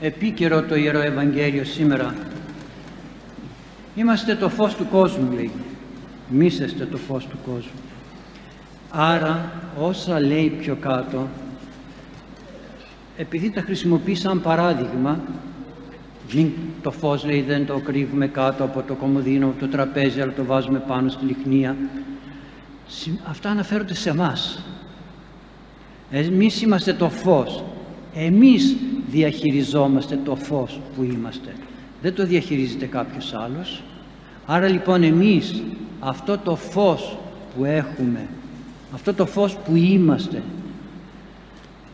επίκαιρο το Ιερό Ευαγγέλιο σήμερα. Είμαστε το φως του κόσμου, λέει. Μίσεστε το φως του κόσμου. Άρα, όσα λέει πιο κάτω, επειδή τα χρησιμοποιείς σαν παράδειγμα, το φως λέει δεν το κρύβουμε κάτω από το κομμωδίνο, το τραπέζι, αλλά το βάζουμε πάνω στη λιχνία. Αυτά αναφέρονται σε εμάς. Εμείς είμαστε το φως. Εμείς διαχειριζόμαστε το φως που είμαστε. Δεν το διαχειρίζεται κάποιος άλλος. Άρα λοιπόν εμείς αυτό το φως που έχουμε, αυτό το φως που είμαστε,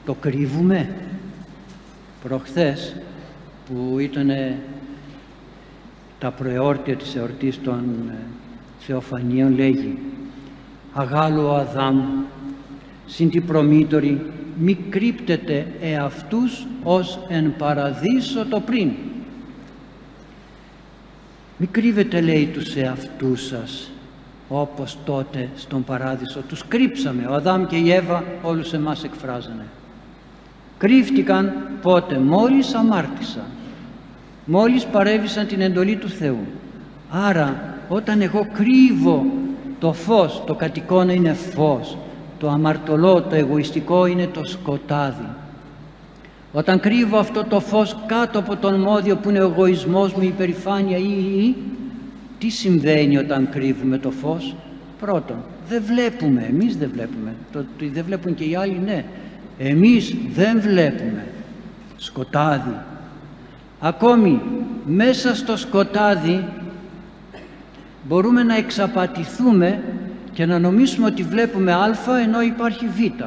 το κρύβουμε. Προχθές που ήταν τα προεόρτια της εορτής των ε, Θεοφανίων λέγει «Αγάλου Αδάμ, συν τη προμήτωρη, μη κρύπτετε εαυτούς ως εν παραδείσο το πριν». Μη κρύβετε λέει τους εαυτούς σας όπως τότε στον παράδεισο τους κρύψαμε. Ο Αδάμ και η Εύα όλους εμάς εκφράζανε. Κρύφτηκαν πότε; Μόλις αμάρτησαν. Μόλις παρέβησαν την εντολή του Θεού. Άρα όταν εγώ κρύβω το φως το κατοικώνα είναι φως το αμαρτωλό, το εγωιστικό είναι το σκοτάδι. Όταν κρύβω αυτό το φως κάτω από τον μόδιο που είναι ο εγωισμός μου, η υπερηφάνεια ή, ή τι συμβαίνει όταν κρύβουμε το φως; Πρώτον δεν βλέπουμε, εμείς δεν βλέπουμε. Το, το δεν βλέπουν και οι άλλοι ναι. Εμείς δεν βλέπουμε. Σκοτάδι. Ακόμη μέσα στο σκοτάδι μπορούμε να εξαπατηθούμε και να νομίσουμε ότι βλέπουμε α ενώ υπάρχει β.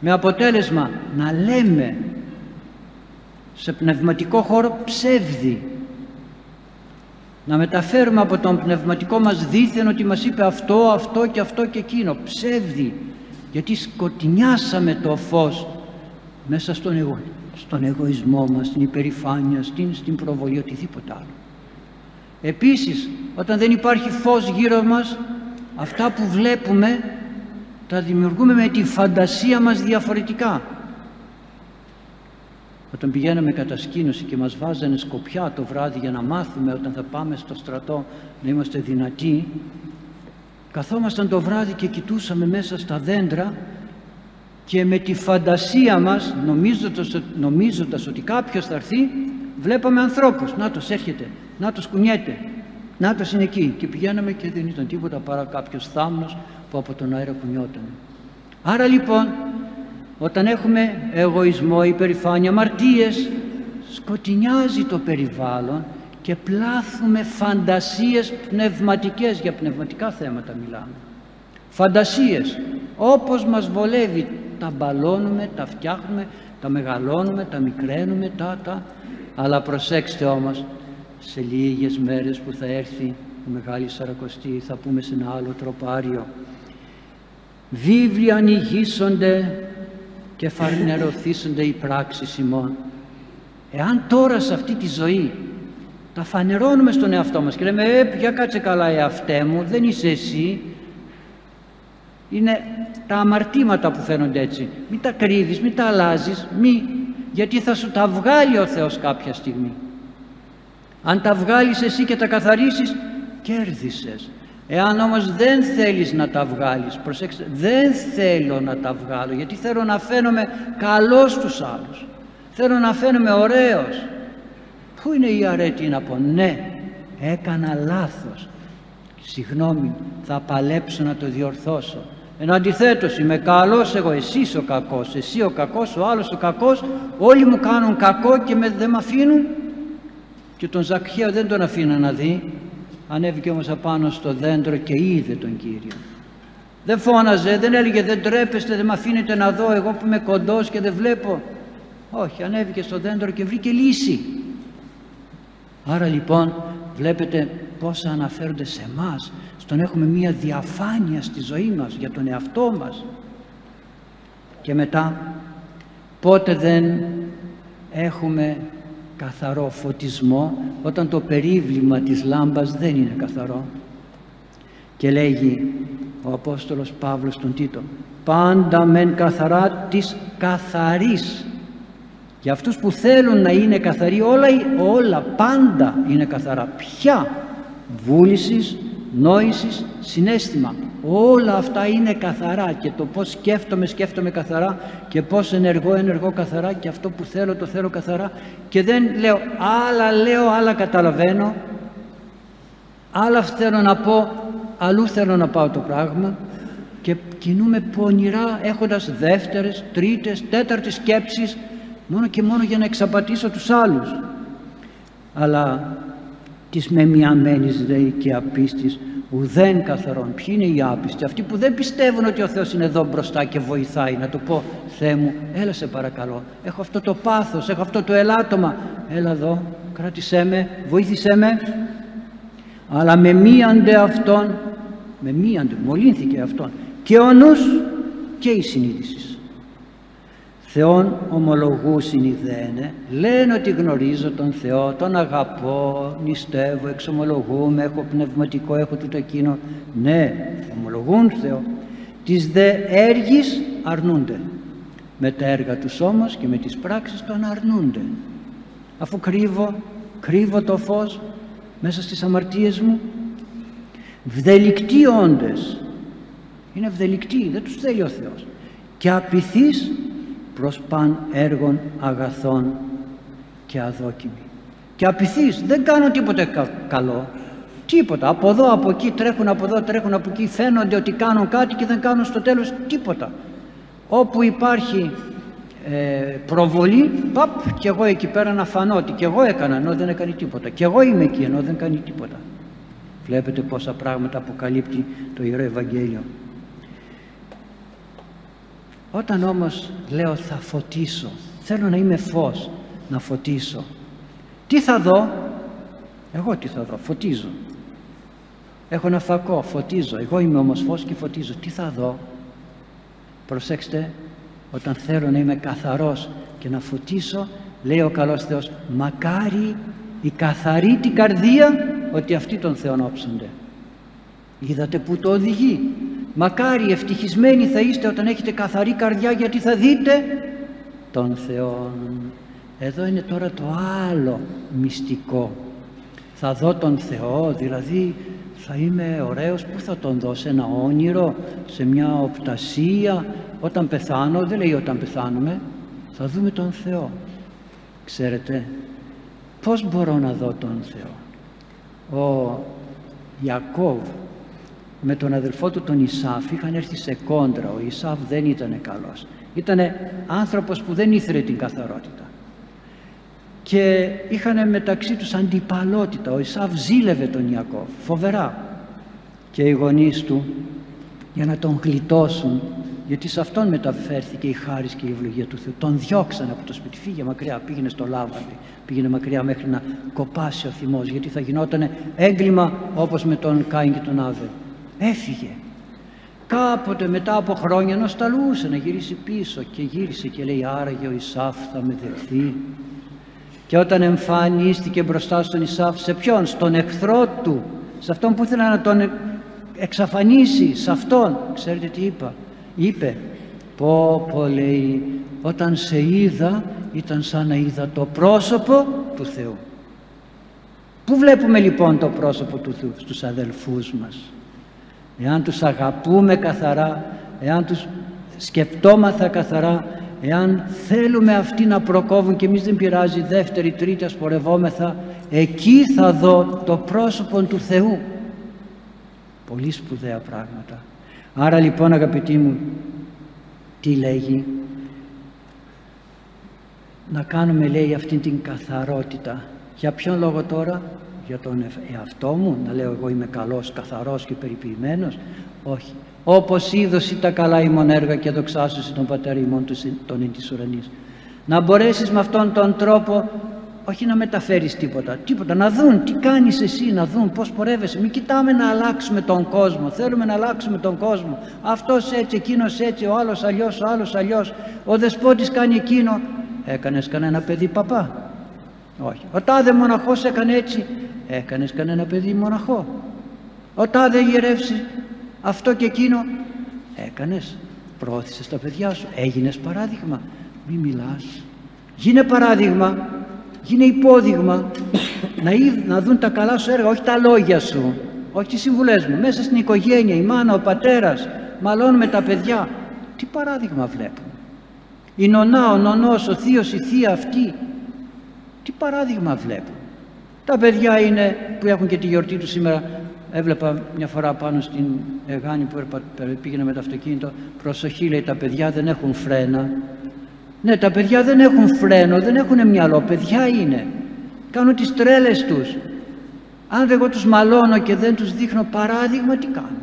Με αποτέλεσμα να λέμε σε πνευματικό χώρο ψεύδι. Να μεταφέρουμε από τον πνευματικό μας δίθεν ότι μας είπε αυτό, αυτό και αυτό και εκείνο. Ψεύδι. Γιατί σκοτεινιάσαμε το φως μέσα στον, εγω... στον εγωισμό μας, στην υπερηφάνεια, στην, στην προβολή, οτιδήποτε άλλο. Επίσης, όταν δεν υπάρχει φως γύρω μας, αυτά που βλέπουμε τα δημιουργούμε με τη φαντασία μας διαφορετικά. Όταν πηγαίναμε κατασκήνωση και μας βάζανε σκοπιά το βράδυ για να μάθουμε όταν θα πάμε στο στρατό να είμαστε δυνατοί, καθόμασταν το βράδυ και κοιτούσαμε μέσα στα δέντρα και με τη φαντασία μας νομίζοντας, νομίζοντας ότι κάποιος θα έρθει βλέπαμε ανθρώπους να τους έρχεται, να τους κουνιέται να τους είναι εκεί και πηγαίναμε και δεν ήταν τίποτα παρά κάποιος θάμνος που από τον αέρα κουνιόταν. Άρα λοιπόν όταν έχουμε εγωισμό, υπερηφάνεια, μαρτίες σκοτεινιάζει το περιβάλλον και πλάθουμε φαντασίες πνευματικές. Για πνευματικά θέματα μιλάμε. Φαντασίες. Όπως μας βολεύει. Τα μπαλώνουμε, τα φτιάχνουμε τα μεγαλώνουμε, τα μικραίνουμε τα, τα. αλλά προσέξτε όμως σε λίγες μέρες που θα έρθει η Μεγάλης Σαρακοστή θα πούμε σε ένα άλλο τροπάριο. Βίβλοι ανοιγήσονται και φανερωθήσονται οι πράξεις ημών εάν τώρα σε αυτή τη ζωή τα φανερώνουμε στον εαυτό μας και λέμε ε, για κάτσε καλά εαυτέ μου, δεν είσαι εσύ είναι τα αμαρτήματα που φαίνονται έτσι. Μην τα κρύβεις, μην τα αλλάζεις μη, γιατί θα σου τα βγάλει ο Θεός κάποια στιγμή αν τα βγάλεις εσύ και τα καθαρίσεις κέρδισες. Εάν όμως δεν θέλεις να τα βγάλεις προσέξτε, δεν θέλω να τα βγάλω γιατί θέλω να φαίνομαι καλός στους άλλους. Θέλω να φαίνομαι ωραίος. Πού είναι η αρέτη να πω ναι έκανα λάθος. Συγγνώμη θα παλέψω να το διορθώσω ενώ αντιθέτως είμαι καλός εγώ εσύ ο κακός εσύ ο κακός ο άλλος ο κακός όλοι μου κάνουν κακό και με, δεν με αφήνουν και τον Ζακχαίο δεν τον αφήνα να δει. Ανέβηκε όμως απάνω στο δέντρο και είδε τον Κύριο. Δεν φώναζε, δεν έλεγε δεν τρέπεστε, δεν με αφήνετε να δω εγώ που είμαι κοντός και δεν βλέπω όχι, ανέβηκε στο δέντρο και βρήκε λύση. Άρα λοιπόν βλέπετε πόσα αναφέρονται σε μας στον έχουμε μία διαφάνεια στη ζωή μας για τον εαυτό μας. Και μετά πότε δεν έχουμε καθαρό φωτισμό όταν το περίβλημα της λάμπας δεν είναι καθαρό και λέγει ο Απόστολος Παύλος τον Τίτο πάντα μεν καθαρά της καθαρής Για αυτούς που θέλουν να είναι καθαροί όλα, όλα πάντα είναι καθαρά. Ποια βούλησης, νόησης, συνέστημα. Όλα αυτά είναι καθαρά και το πώς σκέφτομαι, σκέφτομαι καθαρά και πώς ενεργώ, ενεργώ καθαρά και αυτό που θέλω, το θέλω καθαρά και δεν λέω άλλα λέω, άλλα καταλαβαίνω, άλλα θέλω να πω, αλλού θέλω να πάω το πράγμα και κινούμε πονηρά έχοντας δεύτερες, τρίτες, τέταρτες σκέψεις μόνο και μόνο για να εξαπατήσω τους άλλους. Αλλά της μεμιαμένης λέει και απίστης ουδέν καθαρόν. Ποιοι είναι οι άπιστοι, αυτοί που δεν πιστεύουν ότι ο Θεός είναι εδώ μπροστά και βοηθάει. Να του πω, Θεέ μου, έλα σε παρακαλώ, έχω αυτό το πάθος, έχω αυτό το ελάττωμα. Έλα εδώ, κράτησέ με, βοήθησέ με. Αλλά με μίαντε αυτόν, με μίαντε, μολύνθηκε αυτόν. Και ο νους και η συνείδησης. Θεόν ομολογού συνειδένε, λένε ότι γνωρίζω τον Θεό, τον αγαπώ, νηστεύω, εξομολογούμε, έχω πνευματικό, έχω τούτο εκείνο. Ναι, ομολογούν Θεό. Τις δε έργης αρνούνται. Με τα έργα τους όμως και με τις πράξεις τον αρνούνται. Αφού κρύβω, κρύβω το φως μέσα στις αμαρτίες μου. Βδελικτοί όντες. Είναι ευδελικτοί, δεν τους θέλει ο Θεός. Και απειθείς προς παν έργων αγαθών και αδόκιμοι. Και απειθείς, δεν κάνω τίποτε καλό. Τίποτα. Από εδώ, από εκεί, τρέχουν από εδώ, τρέχουν από εκεί, φαίνονται ότι κάνουν κάτι και δεν κάνουν στο τέλος τίποτα. Όπου υπάρχει ε, προβολή, παπ, και εγώ εκεί πέρα να φανώ ότι και εγώ έκανα ενώ δεν έκανε τίποτα. Και εγώ είμαι εκεί ενώ δεν κάνει τίποτα. Βλέπετε πόσα πράγματα αποκαλύπτει το Ιερό Ευαγγέλιο. Όταν όμως λέω θα φωτίσω, θέλω να είμαι φως, να φωτίσω. Τι θα δω, εγώ τι θα δω, φωτίζω. Έχω ένα φακό, φωτίζω. Εγώ είμαι όμως φως και φωτίζω. Τι θα δω; Προσέξτε, όταν θέλω να είμαι καθαρός και να φωτίσω, λέει ο καλός Θεός, μακάρι η καθαρή την καρδία ότι αυτοί τον Θεόν όψονται. Είδατε που το οδηγεί; Μακάρι ευτυχισμένοι θα είστε όταν έχετε καθαρή καρδιά γιατί θα δείτε τον Θεό. Εδώ είναι τώρα το άλλο μυστικό. Θα δω τον Θεό, δηλαδή θα είμαι ωραίος, πού θα τον δω, σε ένα όνειρο, σε μια οπτασία, όταν πεθάνω, δεν λέει όταν πεθάνουμε, θα δούμε τον Θεό. Ξέρετε, πώς μπορώ να δω τον Θεό; Ο Ιακώβ με τον αδελφό του τον Ισάφ είχαν έρθει σε κόντρα. Ο Ισάφ δεν ήταν καλός. Ήταν άνθρωπος που δεν ήθελε την καθαρότητα. Και είχαν μεταξύ τους αντιπαλότητα. Ο Ισάφ ζήλευε τον Ιακώβ φοβερά. Και οι γονείς του για να τον γλιτώσουν γιατί σε αυτόν μεταφέρθηκε η χάρις και η ευλογία του Θεού. Τον διώξαν από το σπίτι, φύγε μακριά, πήγαινε στο Λάβαντι, πήγαινε μακριά μέχρι να κοπάσει ο θυμός, γιατί θα γινόταν έγκλημα όπως με τον Κάιν και τον Άβελ έφυγε. Κάποτε μετά από χρόνια νοσταλούσε να γυρίσει πίσω και γύρισε και λέει άραγε ο Ισάφ θα με δεχθεί και όταν εμφανίστηκε μπροστά στον Ισάφ σε ποιον, στον εχθρό του σε αυτόν που ήθελε να τον εξαφανίσει σε αυτόν. Ξέρετε τι είπα; Είπε πω πω λέει όταν σε είδα ήταν σαν να είδα το πρόσωπο του Θεού Πού βλέπουμε λοιπόν το πρόσωπο του Θεού στους αδελφούς μας; Εάν τους αγαπούμε καθαρά, εάν τους σκεπτόμαθα καθαρά, εάν θέλουμε αυτοί να προκόβουν και εμείς δεν πειράζει δεύτερη, τρίτη ασπορευόμεθα, εκεί θα δω το πρόσωπο του Θεού. Πολύ σπουδαία πράγματα. Άρα λοιπόν αγαπητοί μου, τι λέγει, να κάνουμε λέει αυτή την καθαρότητα. Για ποιον λόγο τώρα, για τον εαυτό μου, να λέω εγώ είμαι καλός, καθαρός και περιποιημένος. Όχι. Όπως είδωση τα καλά ημών έργα και δοξάσωση τον Πατέρα ημών τον εν της ουρανής. Να μπορέσεις με αυτόν τον τρόπο όχι να μεταφέρεις τίποτα, τίποτα, να δουν τι κάνεις εσύ, να δουν πώς πορεύεσαι. Μην κοιτάμε να αλλάξουμε τον κόσμο, θέλουμε να αλλάξουμε τον κόσμο. Αυτός έτσι, εκείνος έτσι, ο άλλος αλλιώς, ο άλλος αλλιώς. Ο δεσπότης κάνει εκείνο. Έκανες κανένα παιδί παπά; Όχι. Ο τάδε μοναχός έκανε έτσι. Έκανες κανένα παιδί μοναχό. Ο τάδε γυρεύσει αυτό και εκείνο. Έκανες. Πρόθυσες τα παιδιά σου. Έγινες παράδειγμα. Μη μιλάς. Γίνε παράδειγμα, γίνε υπόδειγμα, να, να δουν τα καλά σου έργα, όχι τα λόγια σου, όχι τις συμβουλές μου. Μέσα στην οικογένεια, η μάνα, ο πατέρας, μαλώνουμε τα παιδιά. Τι παράδειγμα βλέπουν. Η νονά, ο νονός, ο θείος, η θεία αυτή. Τι παράδειγμα βλέπουν. Τα παιδιά είναι που έχουν και τη γιορτή τους σήμερα. Έβλεπα μια φορά πάνω στην Εγάνη που πήγαινα με το αυτοκίνητο. Προσοχή λέει τα παιδιά δεν έχουν φρένα. Ναι τα παιδιά δεν έχουν φρένο, δεν έχουν μυαλό. Παιδιά είναι. Κάνουν τις τρέλες τους. Αν εγώ τους μαλώνω και δεν τους δείχνω παράδειγμα τι κάνω;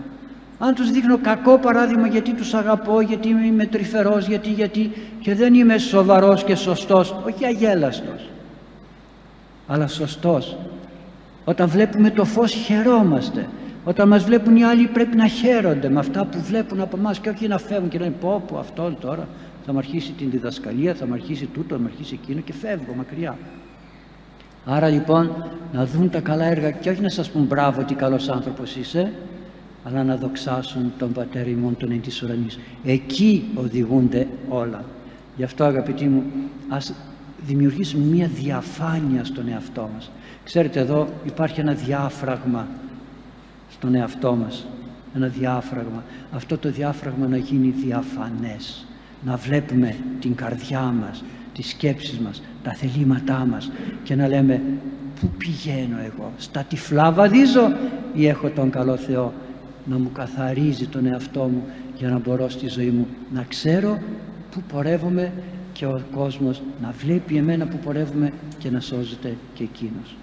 Αν τους δείχνω κακό παράδειγμα γιατί τους αγαπώ, γιατί είμαι τρυφερός, γιατί, γιατί και δεν είμαι σοβαρός και σωστός, όχι αγέλαστος, αλλά σωστός. Όταν βλέπουμε το φως χαιρόμαστε. Όταν μας βλέπουν οι άλλοι πρέπει να χαίρονται με αυτά που βλέπουν από εμάς και όχι να φεύγουν και να λένε πω πω αυτόν τώρα θα μου αρχίσει την διδασκαλία, θα μου αρχίσει τούτο, θα μου αρχίσει εκείνο και φεύγω μακριά. Άρα λοιπόν να δουν τα καλά έργα και όχι να σας πούν μπράβο τι καλός άνθρωπος είσαι, αλλά να δοξάσουν τον Πατέρα ημών τον εν της ουρανής. Εκεί οδηγούνται όλα. Γι' αυτό αγαπητοί μου, ας δημιουργήσουμε μια διαφάνεια στον εαυτό μας. Ξέρετε εδώ υπάρχει ένα διάφραγμα στον εαυτό μας. Ένα διάφραγμα. Αυτό το διάφραγμα να γίνει διαφανές. Να βλέπουμε την καρδιά μας, τις σκέψεις μας, τα θελήματά μας και να λέμε πού πηγαίνω εγώ, στα τυφλά βαδίζω ή έχω τον καλό Θεό να μου καθαρίζει τον εαυτό μου για να μπορώ στη ζωή μου να ξέρω πού πορεύομαι και ο κόσμος να βλέπει εμένα που πορεύουμε και να σώζεται και εκείνος.